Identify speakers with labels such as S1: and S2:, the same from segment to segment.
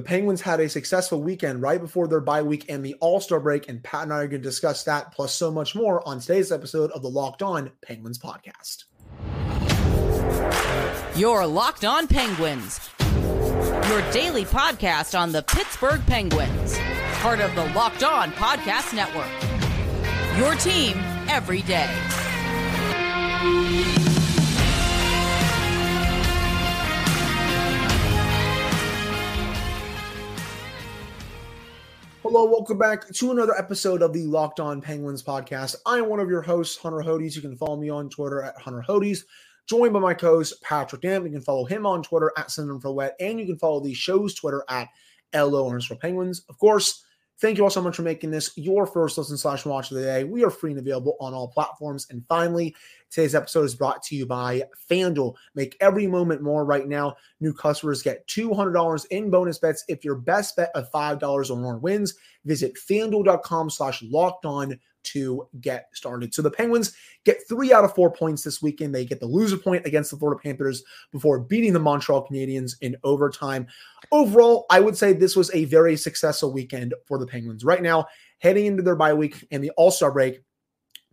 S1: The Penguins had a successful weekend right before their bye week and the All Star break, and Pat and I are going to discuss that plus so much more on today's episode of the Locked On Penguins podcast.
S2: Your Locked On Penguins, your daily podcast on the Pittsburgh Penguins, part of the Locked On Podcast Network. Your team every day.
S1: Hello, welcome back to another episode of the Locked On Penguins podcast. I am one of your hosts, Hunter Hodes. You can follow me on Twitter at Hunter Hodes, joined by my co-host Patrick Dam. You can follow him on Twitter at Syndrome for Wet, and you can follow the show's Twitter at LO underscore Penguins. Of course, thank you all so much for making this your first listen slash watch of the day. We are free and available on all platforms. And finally, Today's episode is brought to you by FanDuel. Make every moment more right now. New customers get $200 in bonus bets if your best bet of $5 or more wins. Visit fanduel.com slash locked on to get started. So the Penguins get three out of four points this weekend. They get the loser point against the Florida Panthers before beating the Montreal Canadiens in overtime. Overall, I would say this was a very successful weekend for the Penguins. Right now, heading into their bye week and the All Star break,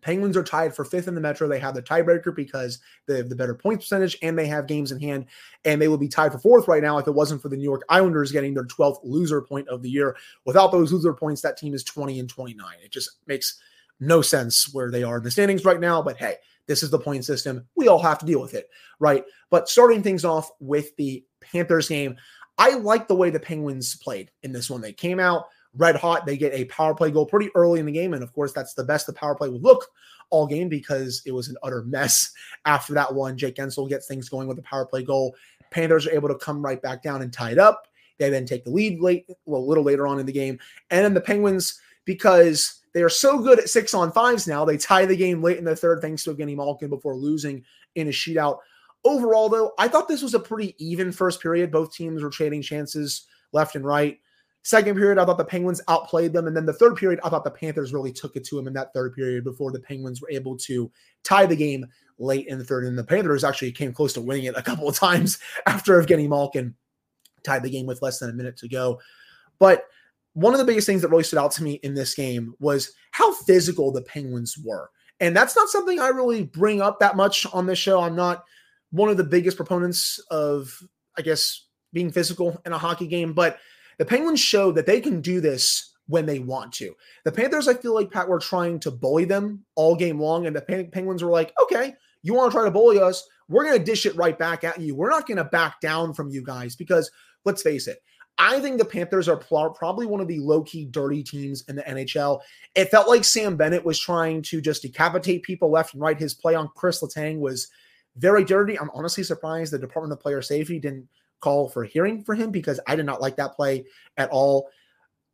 S1: Penguins are tied for fifth in the Metro. They have the tiebreaker because they have the better points percentage and they have games in hand. And they will be tied for fourth right now if it wasn't for the New York Islanders getting their 12th loser point of the year. Without those loser points, that team is 20 and 29. It just makes no sense where they are in the standings right now. But hey, this is the point system. We all have to deal with it, right? But starting things off with the Panthers game, I like the way the Penguins played in this one. They came out red hot. They get a power play goal pretty early in the game. And of course, that's the best the power play would look all game because it was an utter mess after that one. Jake Guentzel gets things going with a power play goal. Panthers are able to come right back down and tie it up. They then take the lead late, well, a little later on in the game. And then the Penguins, because they are so good at six on fives now, they tie the game late in the third thanks to Evgeni Malkin before losing in a shootout. Overall, though, I thought this was a pretty even first period. Both teams were trading chances left and right. Second period, I thought the Penguins outplayed them. And then the third period, I thought the Panthers really took it to them in that third period before the Penguins were able to tie the game late in the third. And the Panthers actually came close to winning it a couple of times after Evgeni Malkin tied the game with less than a minute to go. But one of the biggest things that really stood out to me in this game was how physical the Penguins were. And that's not something I really bring up that much on this show. I'm not one of the biggest proponents of, I guess, being physical in a hockey game, but the Penguins showed that they can do this when they want to. The Panthers, I feel like Pat were trying to bully them all game long, and the Penguins were like, okay, you want to try to bully us? We're going to dish it right back at you. We're not going to back down from you guys because let's face it, I think the Panthers are pl- probably one of the low key dirty teams in the NHL. It felt like Sam Bennett was trying to just decapitate people left and right. His play on Chris Letang was very dirty. I'm honestly surprised the Department of Player Safety didn't call for hearing for him because I did not like that play at all.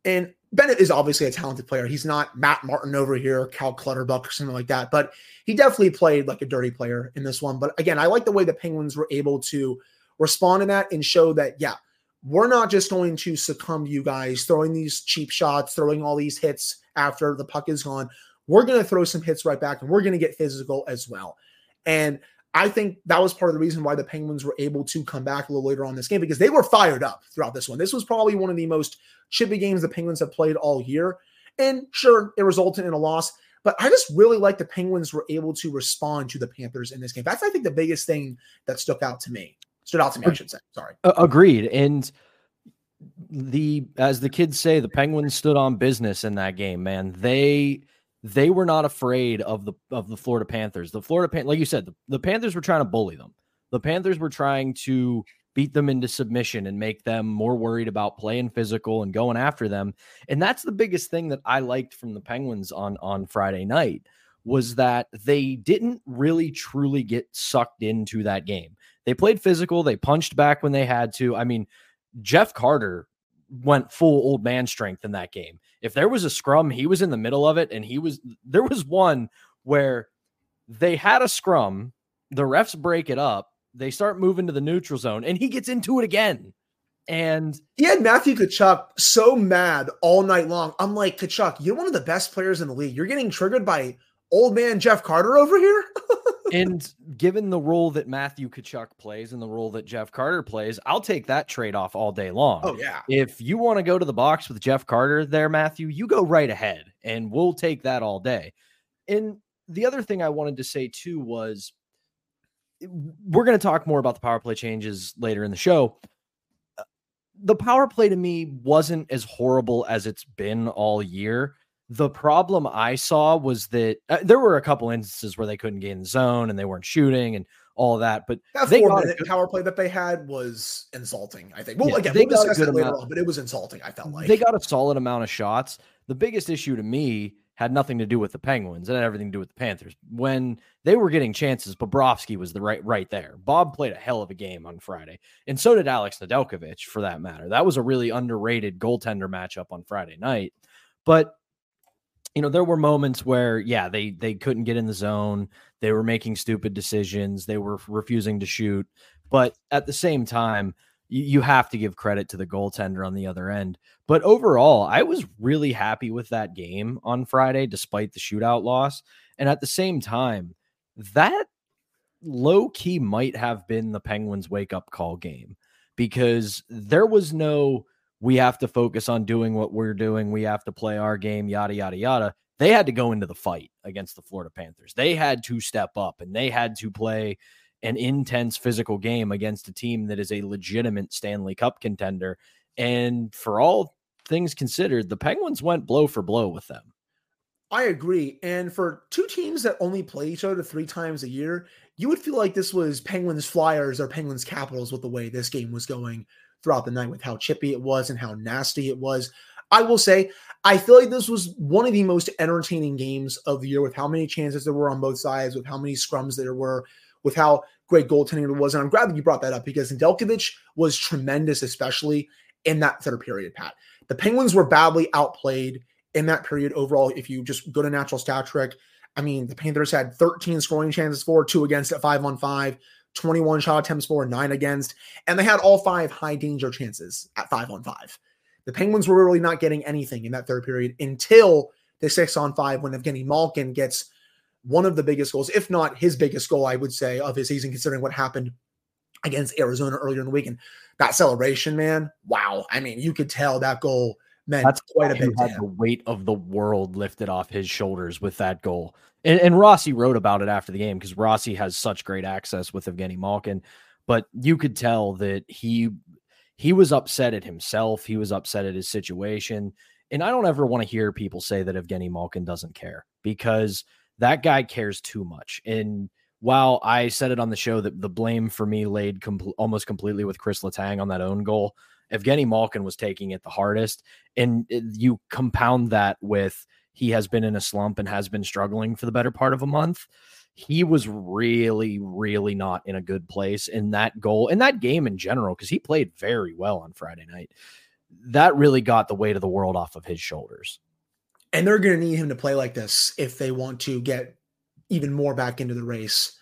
S1: And Bennett is obviously a talented player. He's not Matt Martin over here, Cal Clutterbuck or something like that, but he definitely played like a dirty player in this one. But again, I like the way the Penguins were able to respond to that and show that, yeah, we're not just going to succumb to you guys throwing these cheap shots, throwing all these hits after the puck is gone. We're going to throw some hits right back and we're going to get physical as well. And I think that was part of the reason why the Penguins were able to come back a little later on this game because they were fired up throughout this one. This was probably one of the most chippy games the Penguins have played all year. And sure, it resulted in a loss, but I just really like the Penguins were able to respond to the Panthers in this game. That's, I think, the biggest thing that stuck out to me. Stood out to me, I should say. Sorry.
S3: Agreed. And the, as the kids say, the Penguins stood on business in that game, man. They, they were not afraid of the of the Florida Panthers. The Florida Pan, like you said, the, the Panthers were trying to bully them. The Panthers were trying to beat them into submission and make them more worried about playing physical and going after them. And that's the biggest thing that I liked from the Penguins on on Friday night was that they didn't really truly get sucked into that game. They played physical, they punched back when they had to. I mean, Jeff Carter went full old man strength in that game. If there was a scrum, he was in the middle of it, and he was there was one where they had a scrum, the refs break it up, they start moving to the neutral zone, and he gets into it again. And
S1: he had Matthew Tkachuk so mad all night long. I'm like, Tkachuk, you're one of the best players in the league. You're getting triggered by old man Jeff Carter over here.
S3: and given the role that Matthew Tkachuk plays and the role that Jeff Carter plays, I'll take that trade off all day long.
S1: Oh yeah.
S3: If you want to go to the box with Jeff Carter there, Matthew, you go right ahead, and we'll take that all day. And the other thing I wanted to say too was we're going to talk more about the power play changes later in the show. Uh, the power play to me wasn't as horrible as it's been all year. The problem I saw was that uh, there were a couple instances where they couldn't get in the zone and they weren't shooting and all that. But
S1: that
S3: they
S1: four minute power play that they had was insulting. I think. Well, yeah, again, we'll discuss that later amount, on, but it was insulting. I felt like
S3: they got a solid amount of shots. The biggest issue to me had nothing to do with the Penguins. It had everything to do with the Panthers. When they were getting chances, Bobrovsky was the right right there. Bob played a hell of a game on Friday, and so did Alex Nedeljkovic for that matter. That was a really underrated goaltender matchup on Friday night. But you know, there were moments where yeah, they they couldn't get in the zone. They were making stupid decisions. They were refusing to shoot. But at the same time, you have to give credit to the goaltender on the other end. But overall, I was really happy with that game on Friday, despite the shootout loss. And at the same time, that low key might have been the Penguins' wake up call game because there was no, we have to focus on doing what we're doing. We have to play our game, yada, yada, yada. They had to go into the fight against the Florida Panthers. They had to step up and they had to play an intense physical game against a team that is a legitimate Stanley Cup contender. And for all things considered, the Penguins went blow for blow with them.
S1: I agree. And for two teams that only play each other three times a year, you would feel like this was Penguins Flyers or Penguins Capitals with the way this game was going throughout the night, with how chippy it was and how nasty it was. I will say, I feel like this was one of the most entertaining games of the year with how many chances there were on both sides, with how many scrums there were, with how great goaltending it was. And I'm glad that you brought that up because Nedeljkovic was tremendous, especially in that third period, Pat. The Penguins were badly outplayed in that period overall. If you just go to natural stat trick, I mean, the Panthers had 13 scoring chances for, two against at five on five, 21 shot attempts for, nine against, and they had all five high danger chances at five on five. The Penguins were really not getting anything in that third period until the six on five when Evgeni Malkin gets one of the biggest goals, if not his biggest goal, I would say, of his season, considering what happened against Arizona earlier in the weekend. That celebration, man, wow. I mean, you could tell that goal meant That's quite a bit.
S3: Had the weight of the world lifted off his shoulders with that goal. And, and Rossi wrote about it after the game because Rossi has such great access with Evgeni Malkin. But you could tell that he he was upset at himself. He was upset at his situation. And I don't ever want to hear people say that Evgeni Malkin doesn't care because – that guy cares too much. And while I said it on the show that the blame for me laid com- almost completely with Chris Letang on that own goal, Evgeni Malkin was taking it the hardest. And uh, you compound that with he has been in a slump and has been struggling for the better part of a month. He was really, really not in a good place in that goal, in that game in general, because he played very well on Friday night. That really got the weight of the world off of his shoulders.
S1: And they're going to need him to play like this if they want to get even more back into the race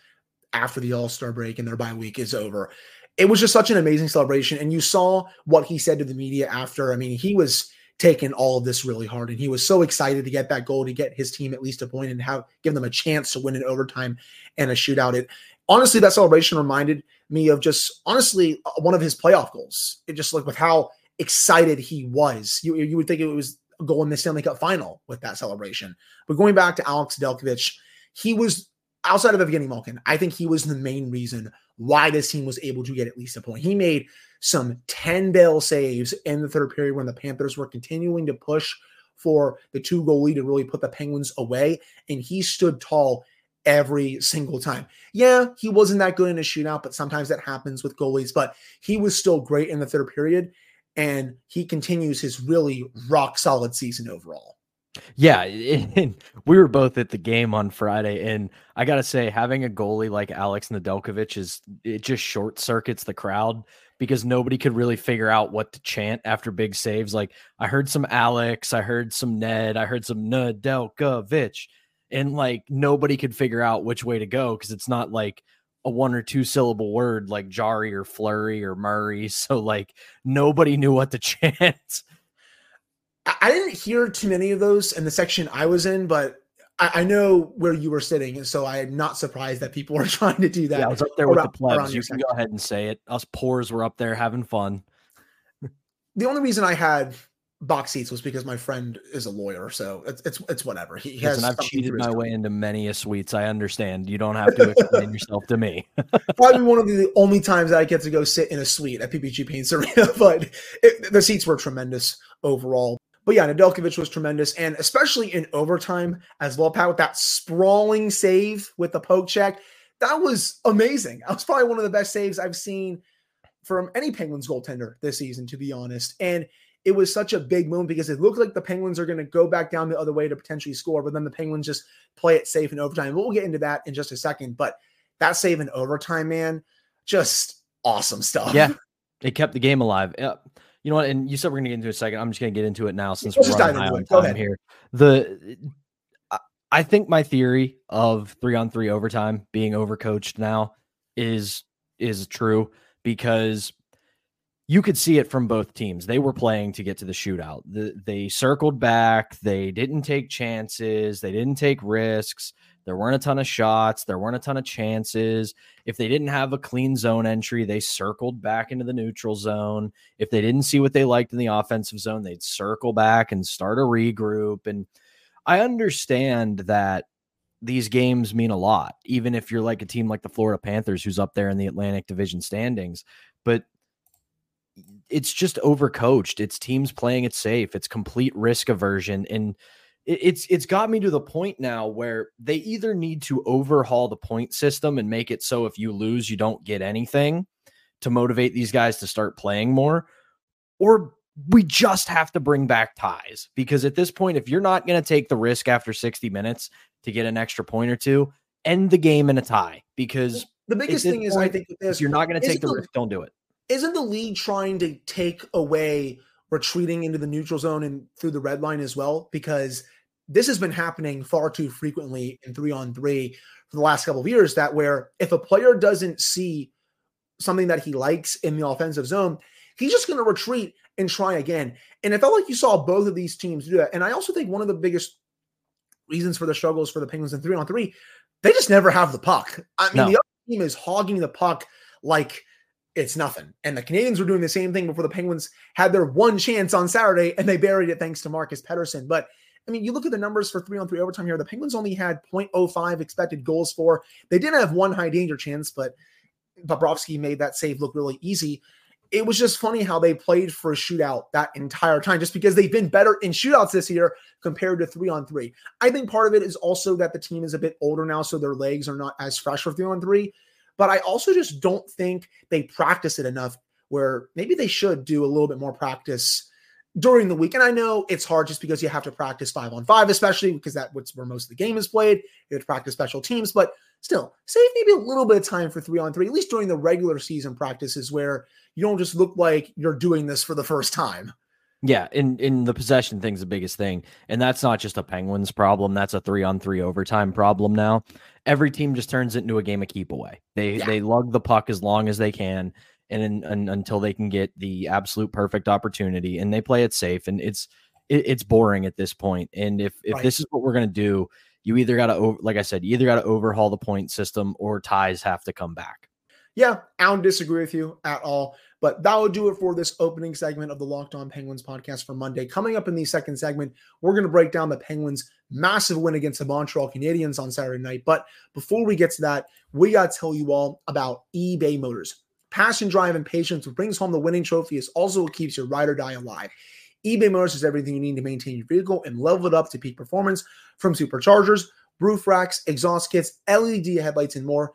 S1: after the All Star break and their bye week is over. It was just such an amazing celebration. And you saw what he said to the media after. I mean, he was taking all of this really hard and he was so excited to get that goal to get his team at least a point and have give them a chance to win in overtime and a shootout. It honestly, that celebration reminded me of just honestly uh, one of his playoff goals. It just like with how excited he was. You, you would think it was a goal in the Stanley Cup final with that celebration. But going back to Alex Nedeljkovic, he was outside of Evgeni Malkin. I think he was the main reason why this team was able to get at least a point. He made some 10 bail saves in the third period when the Panthers were continuing to push for the two goal lead to really put the Penguins away. And he stood tall every single time. Yeah, he wasn't that good in a shootout, but sometimes that happens with goalies. But he was still great in the third period and he continues his really rock solid season overall.
S3: Yeah, we were both at the game on Friday, and I gotta say, having a goalie like Alex Nedeljkovic is it just short circuits the crowd because nobody could really figure out what to chant after big saves. Like I heard some Alex, I heard some Ned, I heard some Nedeljkovic, and like nobody could figure out which way to go because it's not like a one or two syllable word like Jarry or Fleury or Murray. So like nobody knew what to chant.
S1: I didn't hear too many of those in the section I was in, but I, I, know where you were sitting, and so I am not surprised that people were trying to do that.
S3: Yeah, I was up there with around, the plebs. You can go ahead and say it. Us poors were up there having fun.
S1: the only reason I had box seats was because my friend is a lawyer, so it's it's, it's whatever. He
S3: Listen, has. I've cheated my way into many a suites. I understand. You don't have to explain yourself to me.
S1: Probably one of the only times that I get to go sit in a suite at PPG Paints Arena, but it, the seats were tremendous overall. But yeah, Nedeljkovic was tremendous, and especially in overtime as well, Pat, with that sprawling save with the poke check. That was amazing. That was probably one of the best saves I've seen from any Penguins goaltender this season, to be honest. And it was such a big moment because it looked like the Penguins are going to go back down the other way to potentially score, but then the Penguins just play it safe in overtime. We'll get into that in just a second. But that save in overtime, man, just awesome stuff.
S3: Yeah. It kept the game alive. Yeah you know what? And you said we're going to get into a second. I'm just going to get into it now since we're running high on time here. The I think my theory of three on three overtime being overcoached now is is true because you could see it from both teams. They were playing to get to the shootout. The, they circled back. They didn't take chances. They didn't take risks. There weren't a ton of shots. There weren't a ton of chances. If they didn't have a clean zone entry, they circled back into the neutral zone. If they didn't see what they liked in the offensive zone, they'd circle back and start a regroup. And I understand that these games mean a lot, even if you're like a team like the Florida Panthers, who's up there in the Atlantic Division standings. But it's just overcoached. It's teams playing it safe. It's complete risk aversion. And it's it's got me to the point now where they either need to overhaul the point system and make it so if you lose you don't get anything to motivate these guys to start playing more or we just have to bring back ties. Because at this point if you're not going to take the risk after 60 minutes to get an extra point or two end the game in a tie. Because
S1: the biggest thing is i think
S3: if you're not going to take the, the risk don't do it.
S1: isn't the league trying to take away retreating into the neutral zone and through the red line as well because this has been happening far too frequently in three on three for the last couple of years that where if a player doesn't see something that he likes in the offensive zone he's just going to retreat and try again. And it felt like you saw both of these teams do that. And i also think one of the biggest reasons for the struggles for the penguins in three on three they just never have the puck. I mean no. the other team is hogging the puck like it's nothing. And the Canadiens were doing the same thing before the Penguins had their one chance on Saturday and they buried it thanks to Marcus Pettersson. But I mean, you look at the numbers for three on three overtime here. The Penguins only had 0.05 expected goals for. They didn't have one high danger chance, but Bobrovsky made that save look really easy. It was just funny how they played for a shootout that entire time, just because they've been better in shootouts this year compared to three on three. I think part of it is also that the team is a bit older now, so their legs are not as fresh for three on three. But I also just don't think they practice it enough where maybe they should do a little bit more practice during the week. And I know it's hard just because you have to practice five on five, especially because that's where most of the game is played. You have to practice special teams, but still save maybe a little bit of time for three on three, at least during the regular season practices where you don't just look like you're doing this for the first time.
S3: Yeah, in in the possession thing's the biggest thing, and that's not just a Penguins problem. That's a three on three overtime problem now. Every team just turns it into a game of keep away. They yeah. they lug the puck as long as they can, and, in, and, until they can get the absolute perfect opportunity, and they play it safe. And it's it, it's boring at this point. And if if right. this is what we're gonna do, you either got to like I said, you either got to overhaul the point system or ties have to come back.
S1: Yeah, I don't disagree with you at all. But that will do it for this opening segment of the Locked On Penguins podcast for Monday. Coming up in the second segment, we're going to break down the Penguins' massive win against the Montreal Canadiens on Saturday night. But before we get to that, we got to tell you all about eBay Motors. Passion, drive, and patience brings home the winning trophy is also what keeps your ride or die alive. eBay Motors is everything you need to maintain your vehicle and level it up to peak performance from superchargers, roof racks, exhaust kits, LED headlights, and more.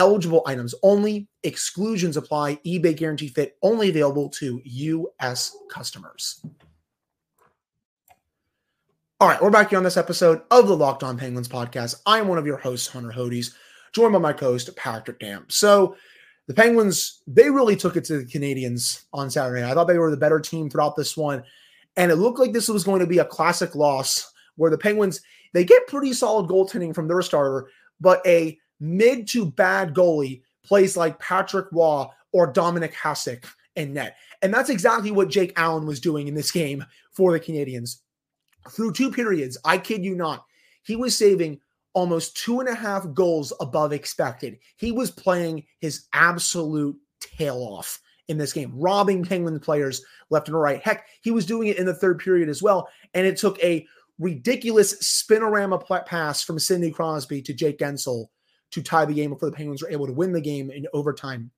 S1: Eligible items only. Exclusions apply. eBay guarantee fit only available to U.S. customers. All right, we're back here on this episode of the Locked On Penguins podcast. I'm one of your hosts, Hunter Hodes. joined by my co-host Patrick Damp. So the Penguins, they really took it to the Canadiens on Saturday. I thought they were the better team throughout this one. And it looked like this was going to be a classic loss where the Penguins, they get pretty solid goaltending from their starter, but a mid to bad goalie plays like Patrick Roy or Dominik Hasek in net. And that's exactly what Jake Allen was doing in this game for the Canadiens. Through two periods, I kid you not, he was saving almost two and a half goals above expected. He was playing his absolute tail off in this game, robbing Penguins players left and right. Heck, he was doing it in the third period as well. And it took a ridiculous spinorama pass from Sidney Crosby to Jake Guentzel to tie the game before the Penguins were able to win the game in overtime,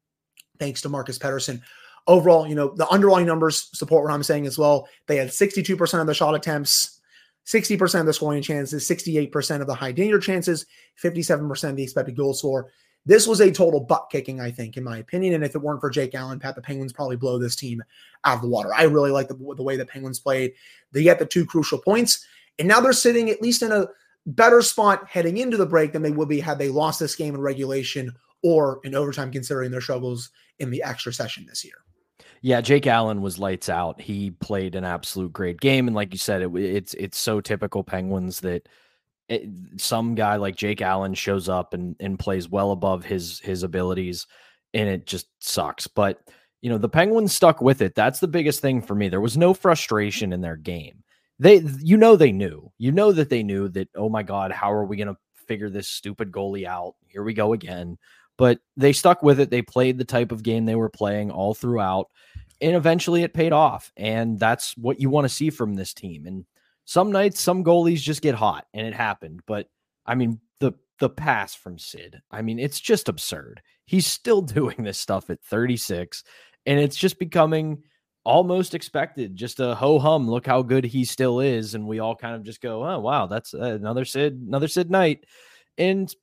S1: thanks to Marcus Pettersson. Overall, you know, the underlying numbers support what I'm saying as well. They had 62% of the shot attempts, 60% of the scoring chances, 68% of the high danger chances, 57% of the expected goal score. This was a total butt kicking, I think, in my opinion. And if it weren't for Jake Allen, Pat, the Penguins probably blow this team out of the water. I really like the, the way the Penguins played. They get the two crucial points, and now they're sitting at least in a better spot heading into the break than they would be had they lost this game in regulation or in overtime, considering their struggles in the extra session this year.
S3: Yeah, Jake Allen was lights out. He played an absolute great game, and like you said, it, it's it's so typical Penguins that it, some guy like Jake Allen shows up and and plays well above his his abilities, and it just sucks. But you know the Penguins stuck with it. That's the biggest thing for me. There was no frustration in their game. They, you know, they knew. You know that they knew that. Oh my God, how are we going to figure this stupid goalie out? Here we go again. But they stuck with it. They played the type of game they were playing all throughout and eventually it paid off. And that's what you want to see from this team. And some nights, some goalies just get hot, and it happened. But I mean, the the pass from Sid, I mean, it's just absurd. He's still doing this stuff at 36, and it's just becoming almost expected. Just a ho hum. Look how good he still is, and we all kind of just go, "Oh wow, that's uh, another Sid, another Sid night." And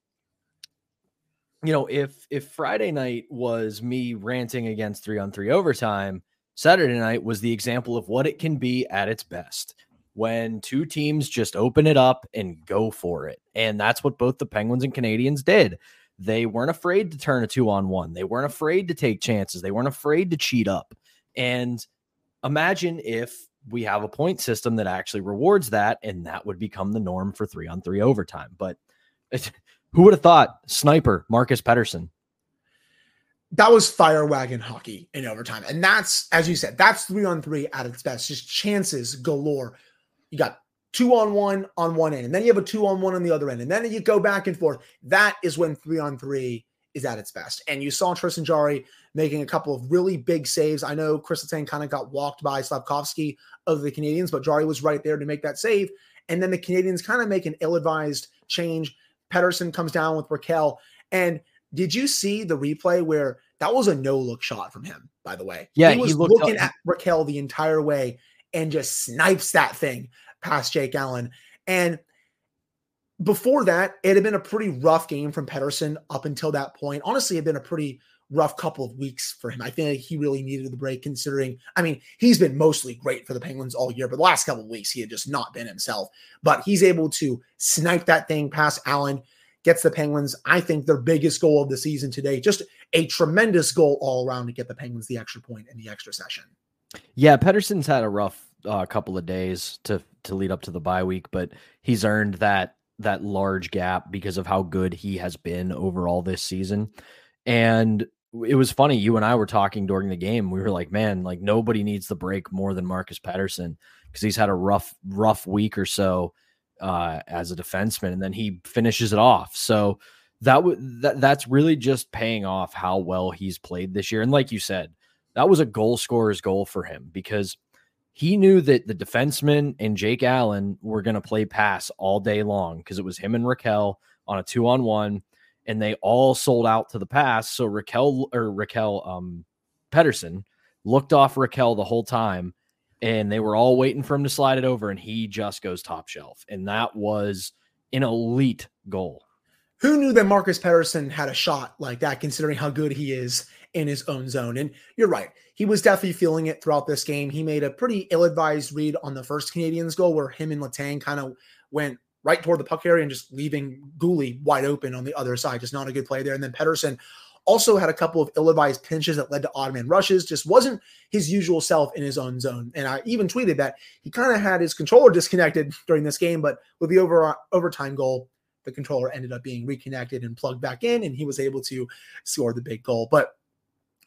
S3: you know, if if Friday night was me ranting against three on three overtime, Saturday night was the example of what it can be at its best when two teams just open it up and go for it. And that's what both the Penguins and Canadiens did. They weren't afraid to turn a two on one. They weren't afraid to take chances. They weren't afraid to cheat up. And imagine if we have a point system that actually rewards that, and that would become the norm for three on three overtime. But who would have thought sniper Marcus Pettersson?
S1: That was fire wagon hockey in overtime. And that's, as you said, that's three on three at its best, just chances galore. You got two on one on one end, and then you have a two on one on the other end, and then you go back and forth. That is when three on three is at its best. And you saw Tristan Jarry making a couple of really big saves. I know Chris Letang kind of got walked by Slavkovsky of the Canadiens, but Jarry was right there to make that save. And then the Canadiens kind of make an ill-advised change Pettersson comes down with Rakell. And did you see the replay where that was a no look shot from him, by the way?
S3: Yeah,
S1: he was he looking up. at Rakell the entire way and just snipes that thing past Jake Allen. And before that, it had been a pretty rough game from Pettersson up until that point. Honestly, it had been a pretty rough couple of weeks for him. I think he really needed the break considering, I mean, he's been mostly great for the Penguins all year, but the last couple of weeks he had just not been himself. But he's able to snipe that thing past Allen, gets the Penguins, I think, their biggest goal of the season today. Just a tremendous goal all around to get the Penguins the extra point in the extra session.
S3: Yeah, Pettersson's had a rough uh, couple of days to to lead up to the bye week, but he's earned that that large gap because of how good he has been overall this season. And it was funny. You and I were talking during the game. We were like, man, like nobody needs the break more than Marcus Pettersson because he's had a rough, rough week or so uh, as a defenseman, and then he finishes it off. So that would that that's really just paying off how well he's played this year. And like you said, that was a goal scorer's goal for him because he knew that the defenseman and Jake Allen were going to play pass all day long because it was him and Rakell on a two on one and they all sold out to the pass. So Rakell or Rakell um, Pettersson looked off Rakell the whole time, and they were all waiting for him to slide it over, and he just goes top shelf, and that was an elite goal.
S1: Who knew that Marcus Pettersson had a shot like that, considering how good he is in his own zone? And you're right, he was definitely feeling it throughout this game. He made a pretty ill-advised read on the first Canadiens goal, where him and Letang kind of went right toward the puck area and just leaving Guhle wide open on the other side. Just not a good play there. And then Pettersson also had a couple of ill-advised pinches that led to odd man rushes. Just wasn't his usual self in his own zone. And I even tweeted that he kind of had his controller disconnected during this game, but with the over overtime goal, the controller ended up being reconnected and plugged back in, and he was able to score the big goal. But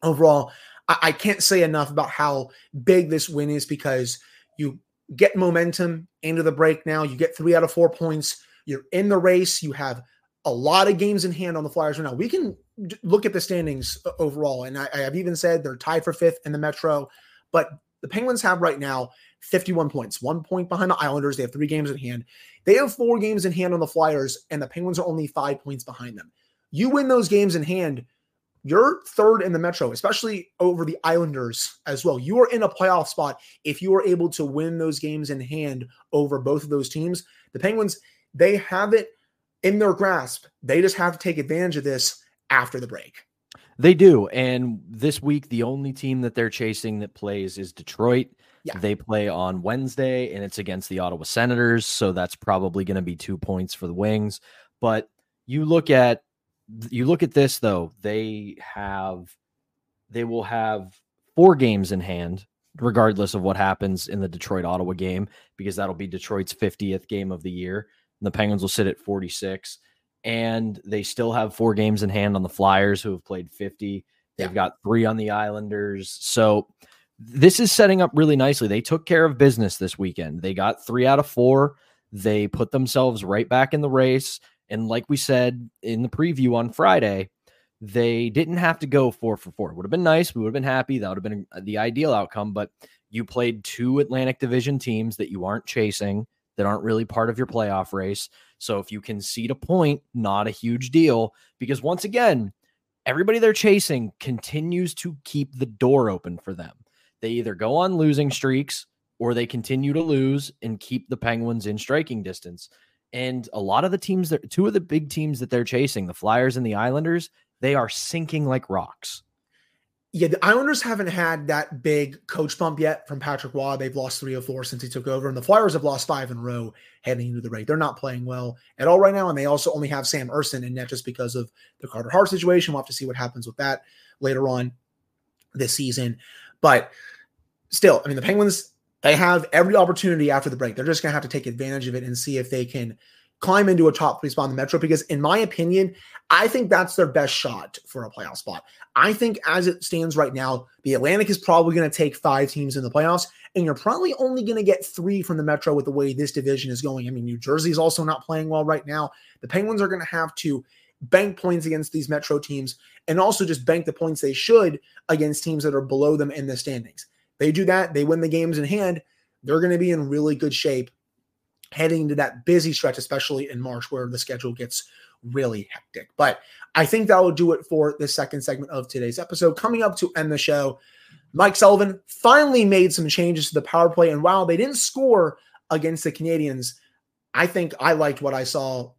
S1: overall, I, I can't say enough about how big this win is because you get momentum into the break now. You get three out of four points. You're in the race. You have a lot of games in hand on the Flyers right now. We can look at the standings overall, and I, I have even said they're tied for fifth in the Metro, but the Penguins have right now 51 points, one point behind the Islanders. They have three games in hand. They have four games in hand on the Flyers, and the Penguins are only five points behind them. You win those games in hand, you're third in the Metro, especially over the Islanders as well. You are in a playoff spot if you are able to win those games in hand over both of those teams. The Penguins, they have it in their grasp. They just have to take advantage of this after the break.
S3: They do. And this week, the only team that they're chasing that plays is Detroit. Yeah. They play on Wednesday and it's against the Ottawa Senators. So that's probably going to be two points for the Wings. But you look at you look at this though, they have they will have four games in hand, regardless of what happens in the Detroit Ottawa game, because that'll be Detroit's 50th game of the year. And the Penguins will sit at 46. And they still have four games in hand on the Flyers, who have played 50. They've yeah. got three on the Islanders. So this is setting up really nicely. They took care of business this weekend. They got three out of four. They put themselves right back in the race. And like we said in the preview on Friday, they didn't have to go four for four. It would have been nice. We would have been happy. That would have been the ideal outcome. But you played two Atlantic Division teams that you aren't chasing, that aren't really part of your playoff race. So if you seed a point, not a huge deal. Because once again, everybody they're chasing continues to keep the door open for them. They either go on losing streaks or they continue to lose and keep the Penguins in striking distance. And a lot of the teams that two of the big teams that they're chasing, the Flyers and the Islanders, they are sinking like rocks.
S1: Yeah, the Islanders haven't had that big coach bump yet from Patrick Roy. They've lost three or four since he took over, and the Flyers have lost five in a row heading into the break. They're not playing well at all right now, and they also only have Sam Ersson in net just because of the Carter Hart situation. We'll have to see what happens with that later on this season. But still, I mean, the Penguins, they have every opportunity after the break. They're just going to have to take advantage of it and see if they can climb into a top three spot in the Metro. Because, in my opinion, I think that's their best shot for a playoff spot. I think as it stands right now, the Atlantic is probably going to take five teams in the playoffs, and you're probably only going to get three from the Metro with the way this division is going. I mean, New Jersey is also not playing well right now. The Penguins are going to have to bank points against these Metro teams and also just bank the points they should against teams that are below them in the standings. They do that, they win the games in hand, they're going to be in really good shape heading into that busy stretch, especially in March where the schedule gets really hectic. But I think that will do it for the second segment of today's episode. Coming up to end the show, Mike Sullivan finally made some changes to the power play. And while they didn't score against the Canadiens, I think I liked what I saw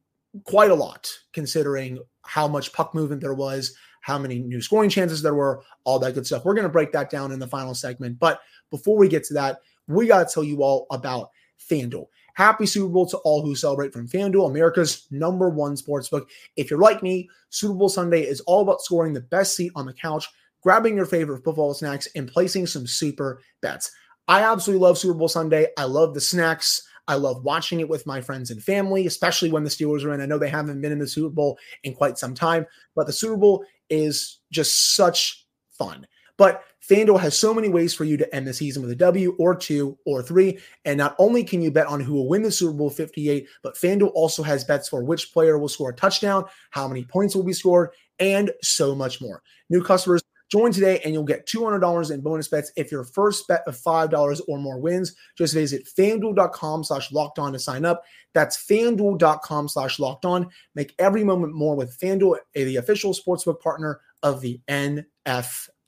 S1: quite a lot, considering how much puck movement there was, how many new scoring chances there were, all that good stuff. We're going to break that down in the final segment. But before we get to that, we got to tell you all about FanDuel. Happy Super Bowl to all who celebrate from FanDuel, America's number one sportsbook. If you're like me, Super Bowl Sunday is all about scoring the best seat on the couch, grabbing your favorite football snacks, and placing some super bets. I absolutely love Super Bowl Sunday. I love the snacks. I love watching it with my friends and family, especially when the Steelers are in. I know they haven't been in the Super Bowl in quite some time, but the Super Bowl is just such fun. But FanDuel has so many ways for you to end the season with a W or two or three. And not only can you bet on who will win the Super Bowl 58, but FanDuel also has bets for which player will score a touchdown, how many points will be scored, and so much more. New customers Join today and you'll get $200 in bonus bets if your first bet of $5 or more wins. Just visit fanduel.com slash locked on to sign up. That's fanduel.com slash locked on. Make every moment more with Fanduel, the official sportsbook partner of the NFL.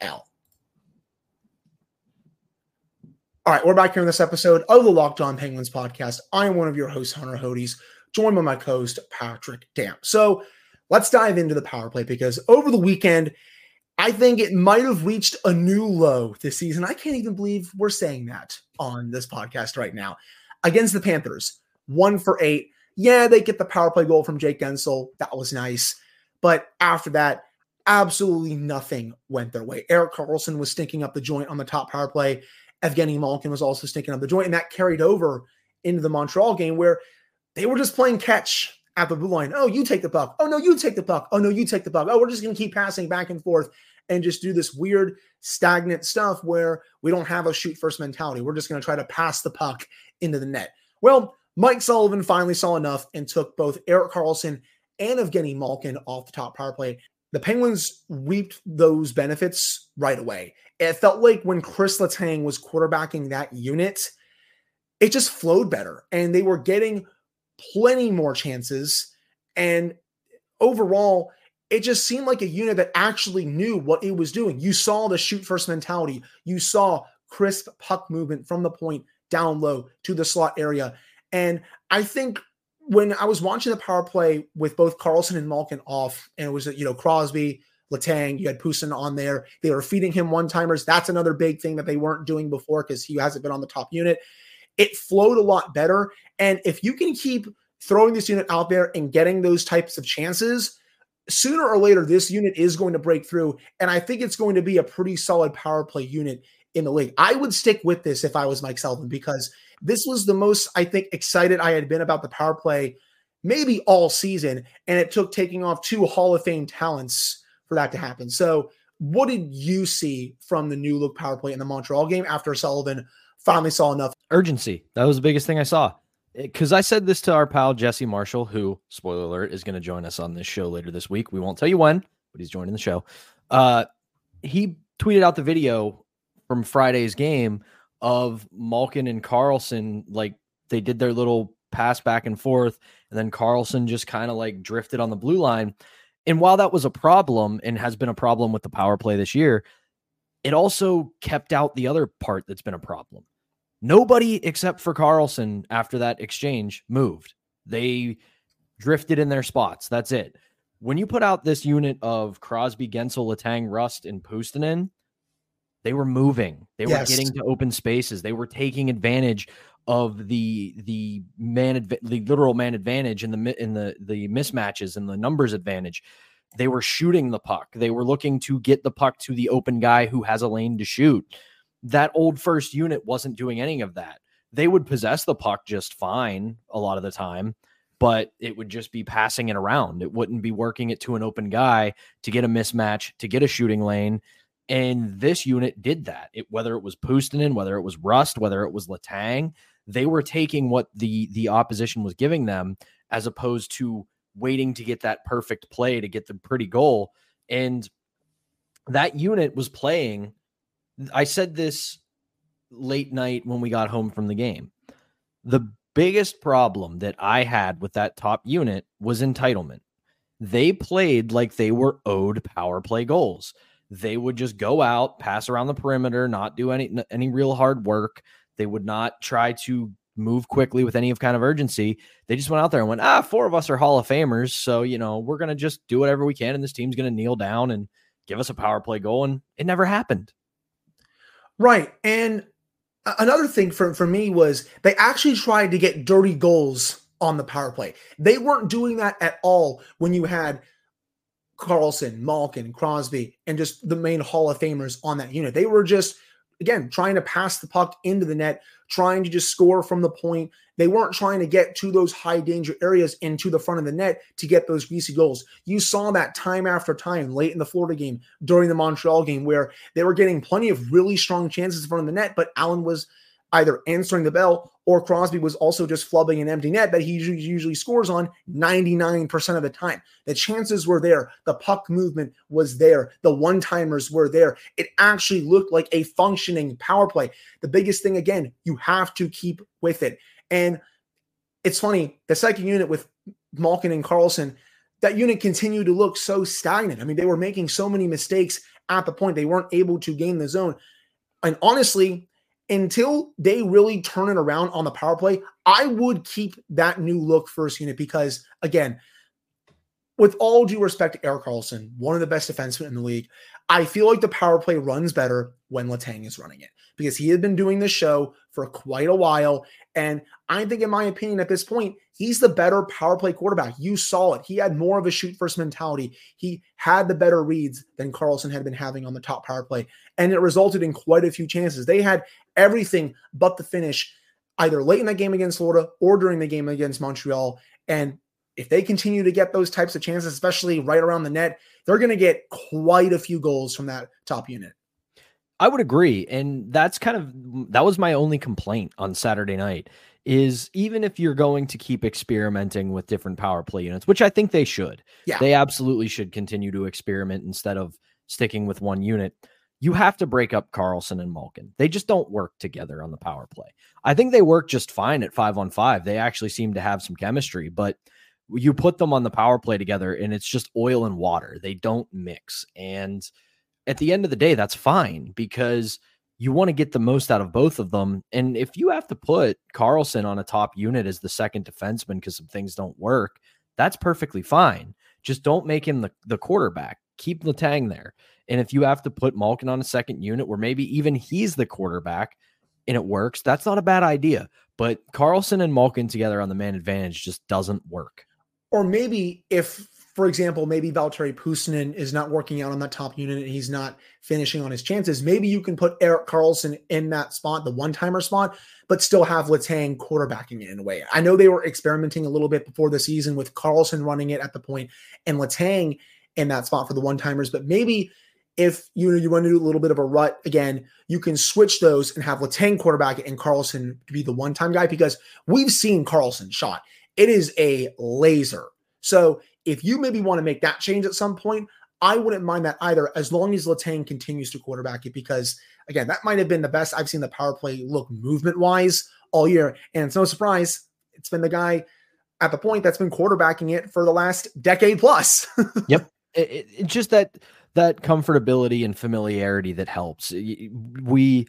S1: All right, we're back here in this episode of the Locked On Penguins podcast. I am one of your hosts, Hunter Hodes, joined by my co-host, Patrick Dam. So let's dive into the power play because over the weekend – I think it might have reached a new low this season. I can't even believe we're saying that on this podcast right now. Against the Panthers, one for eight. Yeah, they get the power play goal from Jake Guentzel. That was nice. But after that, absolutely nothing went their way. Erik Karlsson was stinking up the joint on the top power play. Evgeni Malkin was also stinking up the joint, and that carried over into the Montreal game where they were just playing catch at the blue line. Oh, you take the puck. Oh, no, you take the puck. Oh, no, you take the puck. Oh, we're just going to keep passing back and forth and just do this weird stagnant stuff where we don't have a shoot first mentality. We're just going to try to pass the puck into the net. Well, Mike Sullivan finally saw enough and took both Erik Karlsson and Evgeni Malkin off the top power play. The Penguins reaped those benefits right away. It felt like when Chris Letang was quarterbacking that unit, it just flowed better and they were getting plenty more chances. And overall, it just seemed like a unit that actually knew what it was doing. You saw the shoot first mentality, you saw crisp puck movement from the point down low to the slot area. And I think when I was watching the power play with both Karlsson and Malkin off, and it was, you know, Crosby, Letang, you had Puustinen on there. They were feeding him one timers. That's another big thing that they weren't doing before because he hasn't been on the top unit. It flowed a lot better. And if you can keep throwing this unit out there and getting those types of chances, sooner or later, this unit is going to break through. And I think it's going to be a pretty solid power play unit in the league. I would stick with this if I was Mike Sullivan because this was the most, I think, excited I had been about the power play maybe all season. And it took taking off two Hall of Fame talents for that to happen. So, what did you see from the new look power play in the Montreal game after Sullivan finally saw enough?
S3: Urgency. That was the biggest thing I saw because I said this to our pal Jesse Marshall, who, spoiler alert, is going to join us on this show later this week. We won't tell you when, but he's joining the show. Uh, he tweeted out the video from Friday's game of Malkin and Karlsson, like they did their little pass back and forth, and then Karlsson just kind of like drifted on the blue line. And while that was a problem and has been a problem with the power play this year, it also kept out the other part that's been a problem Nobody except for Karlsson after that exchange moved. They drifted in their spots. That's it. When you put out this unit of Crosby, Guentzel, Letang, Rust, and Puustinen, they were moving. They yes. were getting to open spaces. They were taking advantage of the the man the literal man advantage in the in the the mismatches and the numbers advantage. They were shooting the puck. They were looking to get the puck to the open guy who has a lane to shoot that old first unit wasn't doing any of that. They would possess the puck just fine a lot of the time, but it would just be passing it around. It wouldn't be working it to an open guy to get a mismatch, to get a shooting lane. And this unit did that. It, whether it was Puustinen, whether it was Rust, whether it was Letang, they were taking what the the opposition was giving them as opposed to waiting to get that perfect play to get the pretty goal. And that unit was playing I said this late night when we got home from the game. The biggest problem that I had with that top unit was entitlement. They played like they were owed power play goals. They would just go out, pass around the perimeter, not do any any real hard work. They would not try to move quickly with any of kind of urgency. They just went out there and went, ah, four of us are Hall of Famers, so you know we're gonna just do whatever we can, and this team's gonna kneel down and give us a power play goal, and it never happened.
S1: Right. And another thing for, for me was they actually tried to get dirty goals on the power play. They weren't doing that at all when you had Karlsson, Malkin, Crosby, and just the main Hall of Famers on that unit. They were just, again, trying to pass the puck into the net, trying to just score from the point, they weren't trying to get to those high danger areas into the front of the net to get those greasy goals. You saw that time after time late in the Florida game, during the Montreal game, where they were getting plenty of really strong chances in front of the net, but Allen was either answering the bell or Crosby was also just flubbing an empty net that he usually scores on 99% of the time. The chances were there. The puck movement was there. The one timers were there. It actually looked like a functioning power play. The biggest thing, again, you have to keep with it. And it's funny, the second unit with Malkin and Karlsson, that unit continued to look so stagnant. I mean, they were making so many mistakes at the point they weren't able to gain the zone. And honestly, until they really turn it around on the power play, I would keep that new look first unit because, again, with all due respect to Erik Karlsson, one of the best defensemen in the league, I feel like the power play runs better when Letang is running it because he had been doing this show for quite a while. And I think, in my opinion, at this point, he's the better power play quarterback. You saw it. He had more of a shoot first mentality. He had the better reads than Karlsson had been having on the top power play. And it resulted in quite a few chances. They had everything but the finish, either late in that game against Florida or during the game against Montreal. And if they continue to get those types of chances, especially right around the net, they're going to get quite a few goals from that top unit.
S3: I would agree. And that's kind of that was my only complaint on Saturday night is even if you're going to keep experimenting with different power play units, which I think they should.
S1: Yeah.
S3: They absolutely should continue to experiment instead of sticking with one unit. You have to break up Karlsson and Malkin. They just don't work together on the power play. I think they work just fine at 5 on 5. They actually seem to have some chemistry, but you put them on the power play together and it's just oil and water. They don't mix. And at the end of the day, that's fine because you want to get the most out of both of them. And if you have to put Karlsson on a top unit as the second defenseman because some things don't work, that's perfectly fine. Just don't make him the, the quarterback. Keep Letang there. And if you have to put Malkin on a second unit where maybe even he's the quarterback and it works, that's not a bad idea. But Karlsson and Malkin together on the man advantage just doesn't work.
S1: Or maybe if for example, maybe Valtteri Puustinen is not working out on that top unit and he's not finishing on his chances. Maybe you can put Erik Karlsson in that spot, the one timer spot, but still have Letang quarterbacking it in a way. I know they were experimenting a little bit before the season with Karlsson running it at the point and Letang in that spot for the one timers, but maybe if you know you want to do a little bit of a rut again, you can switch those and have Letang quarterback and Karlsson to be the one time guy because we've seen Karlsson shot. It is a laser. So if you maybe want to make that change at some point, I wouldn't mind that either, as long as Letang continues to quarterback it, because again, that might have been the best I've seen the power play look movement wise all year. And it's no surprise, it's been the guy at the point that's been quarterbacking it for the last decade plus.
S3: yep. It, it, just that that comfortability and familiarity that helps. We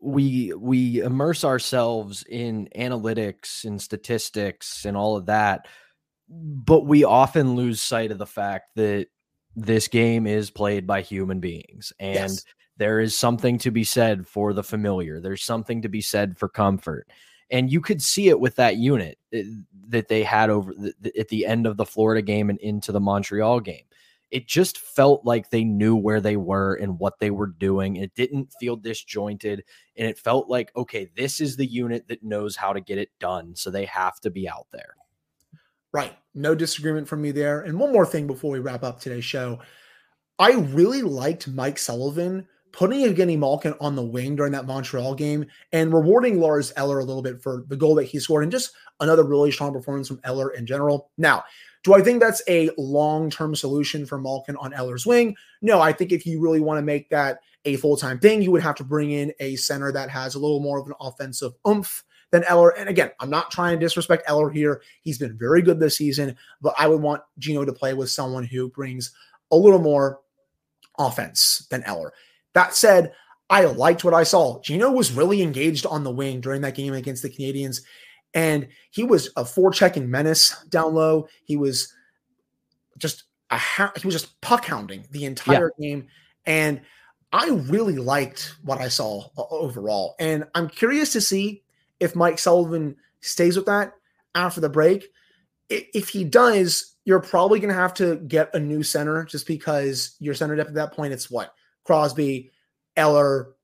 S3: we we immerse ourselves in analytics and statistics and all of that but we often lose sight of the fact that this game is played by human beings and yes. there is something to be said for the familiar. There's something to be said for comfort. And you could see it with that unit eh, that they had over the, at the end of the Florida game and into the Montreal game it just felt like they knew where they were and what they were doing. It didn't feel disjointed. And it felt like, okay, this is the unit that knows how to get it done. So they have to be out there.
S1: Right. No disagreement from me there. And one more thing before we wrap up today's show. I really liked Mike Sullivan putting Evgeni Malkin on the wing during that Montreal game and rewarding Lars Eller a little bit for the goal that he scored and just another really strong performance from Eller in general. Now, do I think that's a long term solution for Malkin on Eller's wing? No, I think if you really want to make that a full time thing, you would have to bring in a center that has a little more of an offensive oomph than Eller. And again, I'm not trying to disrespect Eller here. He's been very good this season, but I would want Geno to play with someone who brings a little more offense than Eller. That said, I liked what I saw. Geno was really engaged on the wing during that game against the Canadiens, and he was a forechecking menace down low. He was just a he was just puck hounding the entire yeah. game, and I really liked what I saw uh, overall. And I'm curious to see if Mike Sullivan stays with that after the break. If he does, you're probably going to have to get a new center just because your center depth at that point, it's what? Crosby, Eller,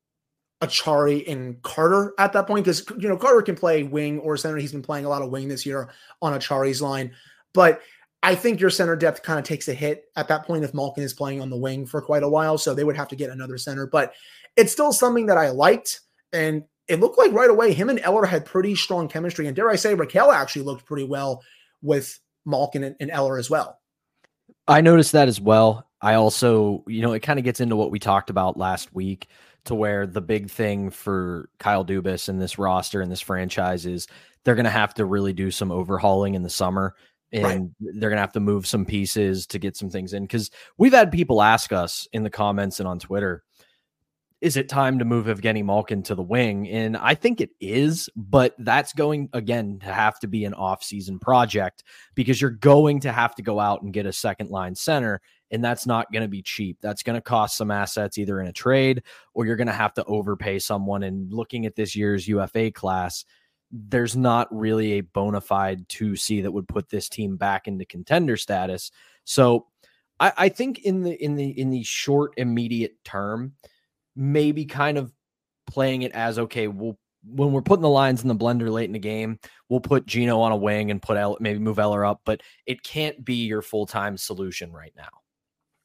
S1: Acciari, and Carter at that point. Because, you know, Carter can play wing or center. He's been playing a lot of wing this year on Acciari's line. But I think your center depth kind of takes a hit at that point if Malkin is playing on the wing for quite a while. So they would have to get another center. But it's still something that I liked. And it looked like right away him and Eller had pretty strong chemistry. And dare I say, Rakell actually looked pretty well with Malkin and, and Eller as well.
S3: I noticed that as well. I also, you know, it kind of gets into what we talked about last week to where the big thing for Kyle Dubas and this roster and this franchise is they're going to have to really do some overhauling in the summer and right. they're going to have to move some pieces to get some things in because we've had people ask us in the comments and on Twitter is it time to move Evgeni Malkin to the wing? And I think it is, but that's going again to have to be an off-season project because you're going to have to go out and get a second line center. And that's not going to be cheap. That's going to cost some assets either in a trade or you're going to have to overpay someone. And looking at this year's UFA class, there's not really a bona fide 2C that would put this team back into contender status. So I, I think in the in the in the short immediate term, maybe kind of playing it as okay, we'll when we're putting the lines in the blender late in the game, we'll put Geno on a wing and put El, maybe move Eller up, but it can't be your full time solution right now.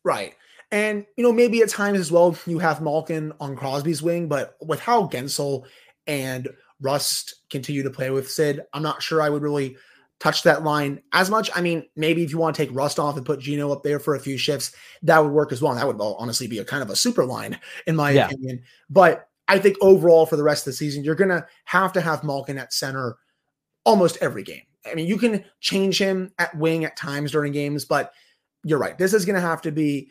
S1: Right. And you know, maybe at times as well, you have Malkin on Crosby's wing, but with how Guentzel and Rust continue to play with Sid, I'm not sure I would really touch that line as much. I mean, maybe if you want to take Rust off and put Geno up there for a few shifts, that would work as well. And that would honestly be a kind of a super line, in my yeah. opinion. But I think overall for the rest of the season, you're going to have to have Malkin at center almost every game. I mean, you can change him at wing at times during games, but you're right. This is going to have to be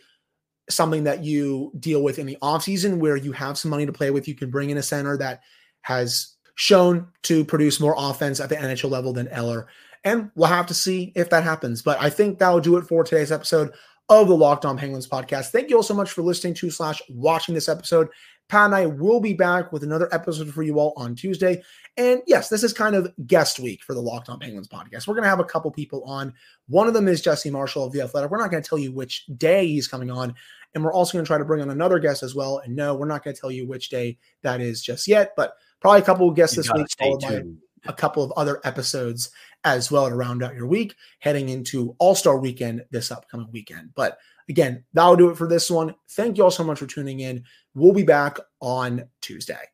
S1: something that you deal with in the offseason where you have some money to play with. You can bring in a center that has shown to produce more offense at the NHL level than Eller. And we'll have to see if that happens. But I think that'll do it for today's episode of the Locked On Penguins podcast. Thank you all so much for listening to slash watching this episode. Pat and I will be back with another episode for you all on Tuesday. And yes, this is kind of guest week for the Locked On Penguins podcast. We're going to have a couple people on. One of them is Jesse Marshall of The Athletic. We're not going to tell you which day he's coming on. And we're also going to try to bring on another guest as well. And no, we're not going to tell you which day that is just yet, but probably a couple of guests you this week, followed by a couple of other episodes as well to round out your week heading into All Star weekend this upcoming weekend. But again, that'll do it for this one. Thank you all so much for tuning in. We'll be back on Tuesday.